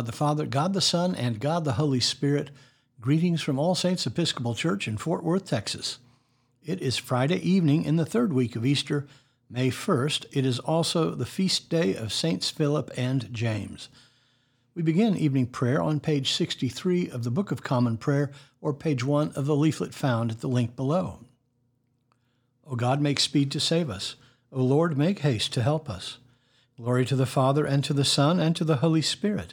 the God the Father, God the Son, and God the Holy Spirit, greetings from All Saints Episcopal Church in Fort Worth, Texas. It is Friday evening in the third week of Easter, May 1st. It is also the feast day of Saints Philip and James. We begin evening prayer on page 63 of the Book of Common Prayer or page 1 of the leaflet found at the link below. O God, make speed to save us. O Lord, make haste to help us. Glory to the Father, and to the Son, and to the Holy Spirit,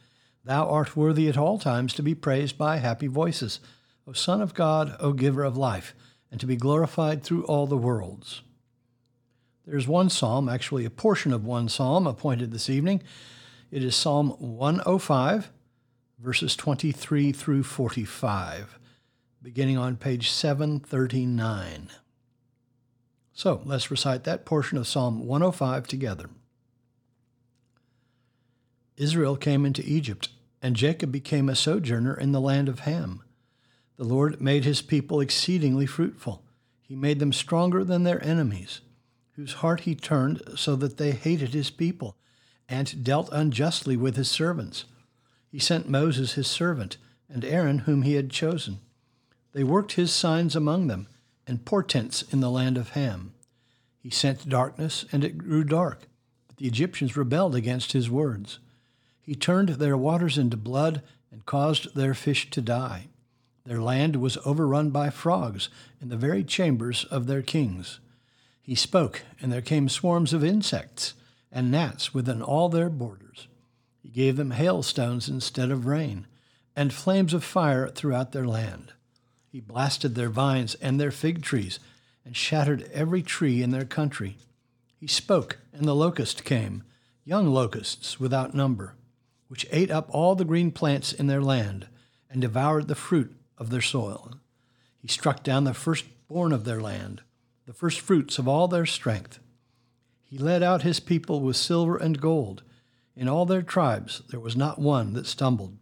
Thou art worthy at all times to be praised by happy voices, O Son of God, O Giver of life, and to be glorified through all the worlds. There's one psalm, actually a portion of one psalm, appointed this evening. It is Psalm 105, verses 23 through 45, beginning on page 739. So let's recite that portion of Psalm 105 together. Israel came into Egypt, and Jacob became a sojourner in the land of Ham. The Lord made his people exceedingly fruitful. He made them stronger than their enemies, whose heart he turned so that they hated his people, and dealt unjustly with his servants. He sent Moses his servant, and Aaron whom he had chosen. They worked his signs among them, and portents in the land of Ham. He sent darkness, and it grew dark, but the Egyptians rebelled against his words. He turned their waters into blood and caused their fish to die. Their land was overrun by frogs in the very chambers of their kings. He spoke, and there came swarms of insects and gnats within all their borders. He gave them hailstones instead of rain, and flames of fire throughout their land. He blasted their vines and their fig trees, and shattered every tree in their country. He spoke, and the locust came, young locusts without number which ate up all the green plants in their land and devoured the fruit of their soil. He struck down the firstborn of their land, the first fruits of all their strength. He led out his people with silver and gold. In all their tribes there was not one that stumbled.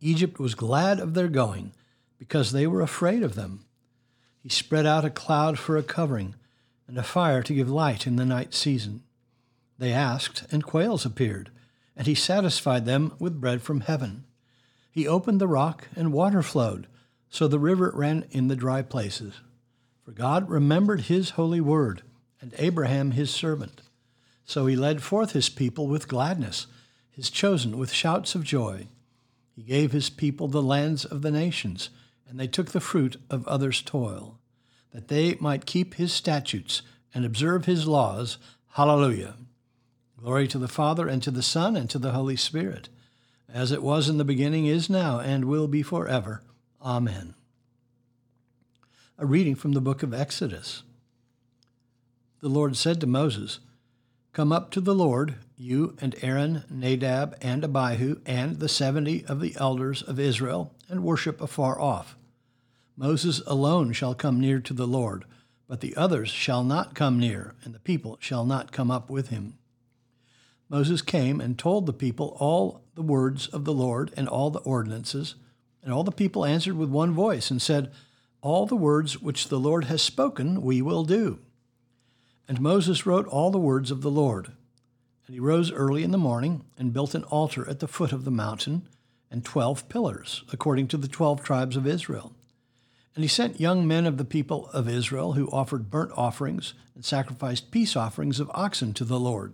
Egypt was glad of their going, because they were afraid of them. He spread out a cloud for a covering, and a fire to give light in the night season. They asked, and quails appeared and he satisfied them with bread from heaven. He opened the rock, and water flowed, so the river ran in the dry places. For God remembered his holy word, and Abraham his servant. So he led forth his people with gladness, his chosen with shouts of joy. He gave his people the lands of the nations, and they took the fruit of others' toil, that they might keep his statutes and observe his laws. Hallelujah. Glory to the Father, and to the Son, and to the Holy Spirit, as it was in the beginning, is now, and will be forever. Amen. A reading from the book of Exodus. The Lord said to Moses, Come up to the Lord, you and Aaron, Nadab, and Abihu, and the seventy of the elders of Israel, and worship afar off. Moses alone shall come near to the Lord, but the others shall not come near, and the people shall not come up with him. Moses came and told the people all the words of the Lord and all the ordinances. And all the people answered with one voice and said, All the words which the Lord has spoken we will do. And Moses wrote all the words of the Lord. And he rose early in the morning and built an altar at the foot of the mountain and twelve pillars, according to the twelve tribes of Israel. And he sent young men of the people of Israel who offered burnt offerings and sacrificed peace offerings of oxen to the Lord.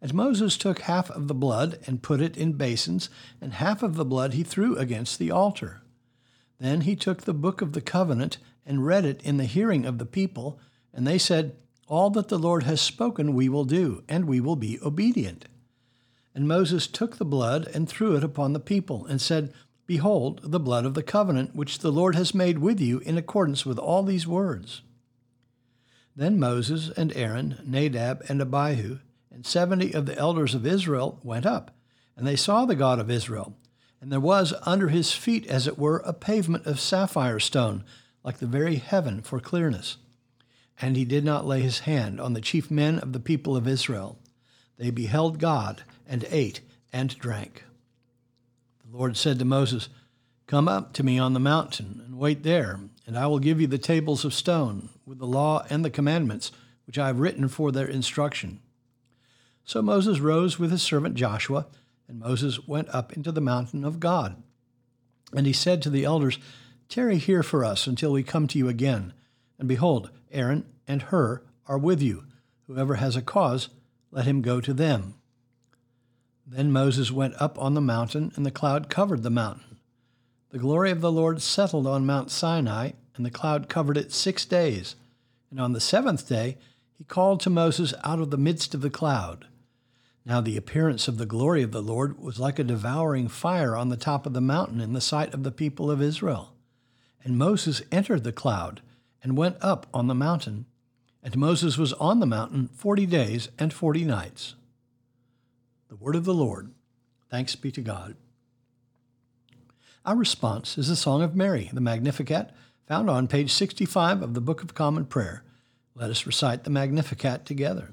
And Moses took half of the blood and put it in basins, and half of the blood he threw against the altar. Then he took the book of the covenant and read it in the hearing of the people, and they said, All that the Lord has spoken we will do, and we will be obedient. And Moses took the blood and threw it upon the people, and said, Behold, the blood of the covenant which the Lord has made with you in accordance with all these words. Then Moses and Aaron, Nadab and Abihu, and seventy of the elders of Israel went up, and they saw the God of Israel. and there was under his feet, as it were, a pavement of sapphire stone, like the very heaven for clearness. And he did not lay his hand on the chief men of the people of Israel. They beheld God, and ate and drank. The Lord said to Moses, Come up to me on the mountain, and wait there, and I will give you the tables of stone, with the law and the commandments, which I have written for their instruction. So Moses rose with his servant Joshua, and Moses went up into the mountain of God. And he said to the elders, Tarry here for us until we come to you again. And behold, Aaron and Hur are with you. Whoever has a cause, let him go to them. Then Moses went up on the mountain, and the cloud covered the mountain. The glory of the Lord settled on Mount Sinai, and the cloud covered it six days. And on the seventh day he called to Moses out of the midst of the cloud. Now the appearance of the glory of the Lord was like a devouring fire on the top of the mountain in the sight of the people of Israel. And Moses entered the cloud and went up on the mountain. And Moses was on the mountain forty days and forty nights. The word of the Lord. Thanks be to God. Our response is the Song of Mary, the Magnificat, found on page 65 of the Book of Common Prayer. Let us recite the Magnificat together.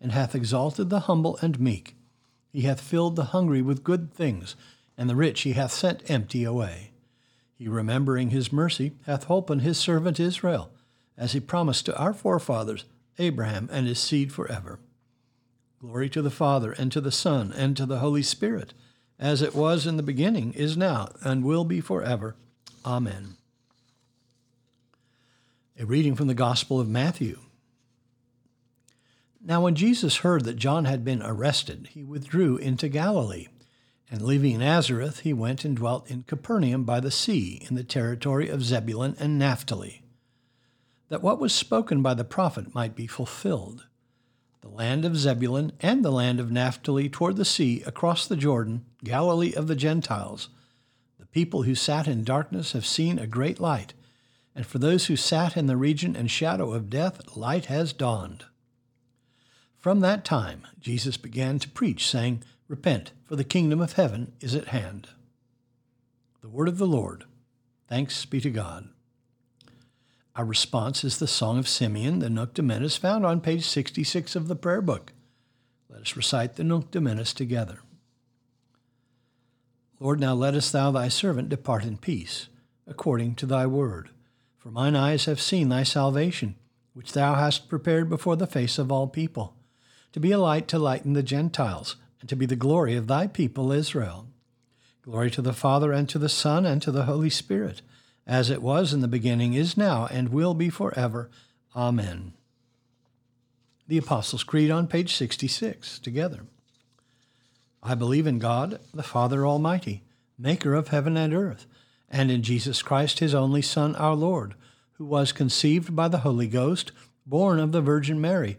and hath exalted the humble and meek. He hath filled the hungry with good things, and the rich he hath sent empty away. He, remembering his mercy, hath holpen his servant Israel, as he promised to our forefathers, Abraham and his seed forever. Glory to the Father, and to the Son, and to the Holy Spirit, as it was in the beginning, is now, and will be forever. Amen. A reading from the Gospel of Matthew. Now, when Jesus heard that John had been arrested, he withdrew into Galilee. And leaving Nazareth, he went and dwelt in Capernaum by the sea, in the territory of Zebulun and Naphtali, that what was spoken by the prophet might be fulfilled. The land of Zebulun and the land of Naphtali toward the sea, across the Jordan, Galilee of the Gentiles. The people who sat in darkness have seen a great light, and for those who sat in the region and shadow of death, light has dawned. From that time, Jesus began to preach, saying, Repent, for the kingdom of heaven is at hand. The word of the Lord. Thanks be to God. Our response is the Song of Simeon, the Nunc Dimittis, found on page 66 of the prayer book. Let us recite the Nunc Dimittis together. Lord, now lettest thou thy servant depart in peace, according to thy word. For mine eyes have seen thy salvation, which thou hast prepared before the face of all people to be a light to lighten the Gentiles, and to be the glory of thy people Israel. Glory to the Father, and to the Son, and to the Holy Spirit, as it was in the beginning, is now, and will be forever. Amen. The Apostles' Creed on page 66, together. I believe in God, the Father Almighty, maker of heaven and earth, and in Jesus Christ, his only Son, our Lord, who was conceived by the Holy Ghost, born of the Virgin Mary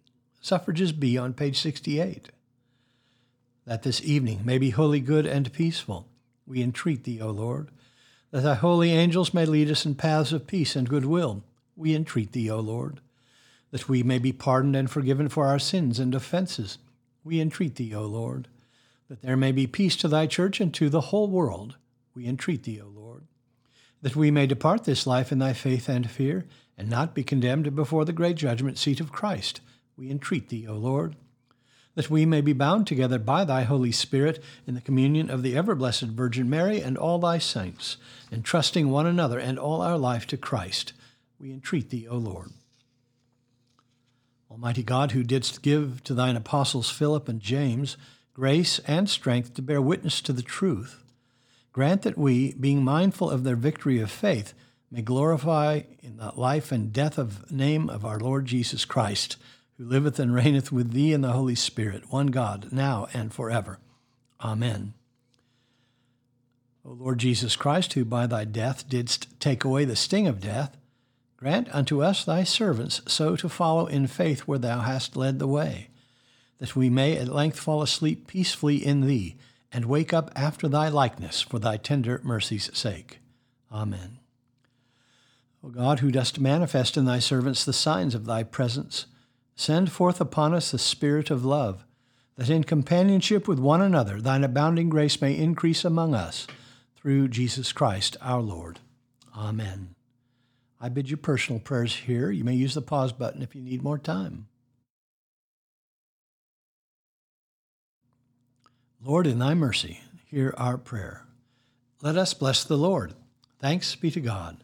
Suffrages B on page 68. That this evening may be wholly good and peaceful. we entreat thee, O Lord. That thy holy angels may lead us in paths of peace and goodwill, we entreat thee, O Lord. That we may be pardoned and forgiven for our sins and offenses, we entreat thee, O Lord. That there may be peace to thy church and to the whole world, we entreat thee, O Lord. That we may depart this life in thy faith and fear, and not be condemned before the great judgment seat of Christ, we entreat thee, O Lord that we may be bound together by thy Holy Spirit in the communion of the ever blessed Virgin Mary and all thy saints, entrusting one another and all our life to Christ. We entreat thee, O Lord. Almighty God, who didst give to thine apostles Philip and James grace and strength to bear witness to the truth, grant that we, being mindful of their victory of faith, may glorify in the life and death of name of our Lord Jesus Christ who liveth and reigneth with thee in the Holy Spirit, one God, now and forever. Amen. O Lord Jesus Christ, who by thy death didst take away the sting of death, grant unto us thy servants so to follow in faith where thou hast led the way, that we may at length fall asleep peacefully in thee, and wake up after thy likeness for thy tender mercy's sake. Amen. O God, who dost manifest in thy servants the signs of thy presence, Send forth upon us the Spirit of love, that in companionship with one another thine abounding grace may increase among us, through Jesus Christ our Lord. Amen. I bid you personal prayers here. You may use the pause button if you need more time. Lord, in thy mercy, hear our prayer. Let us bless the Lord. Thanks be to God.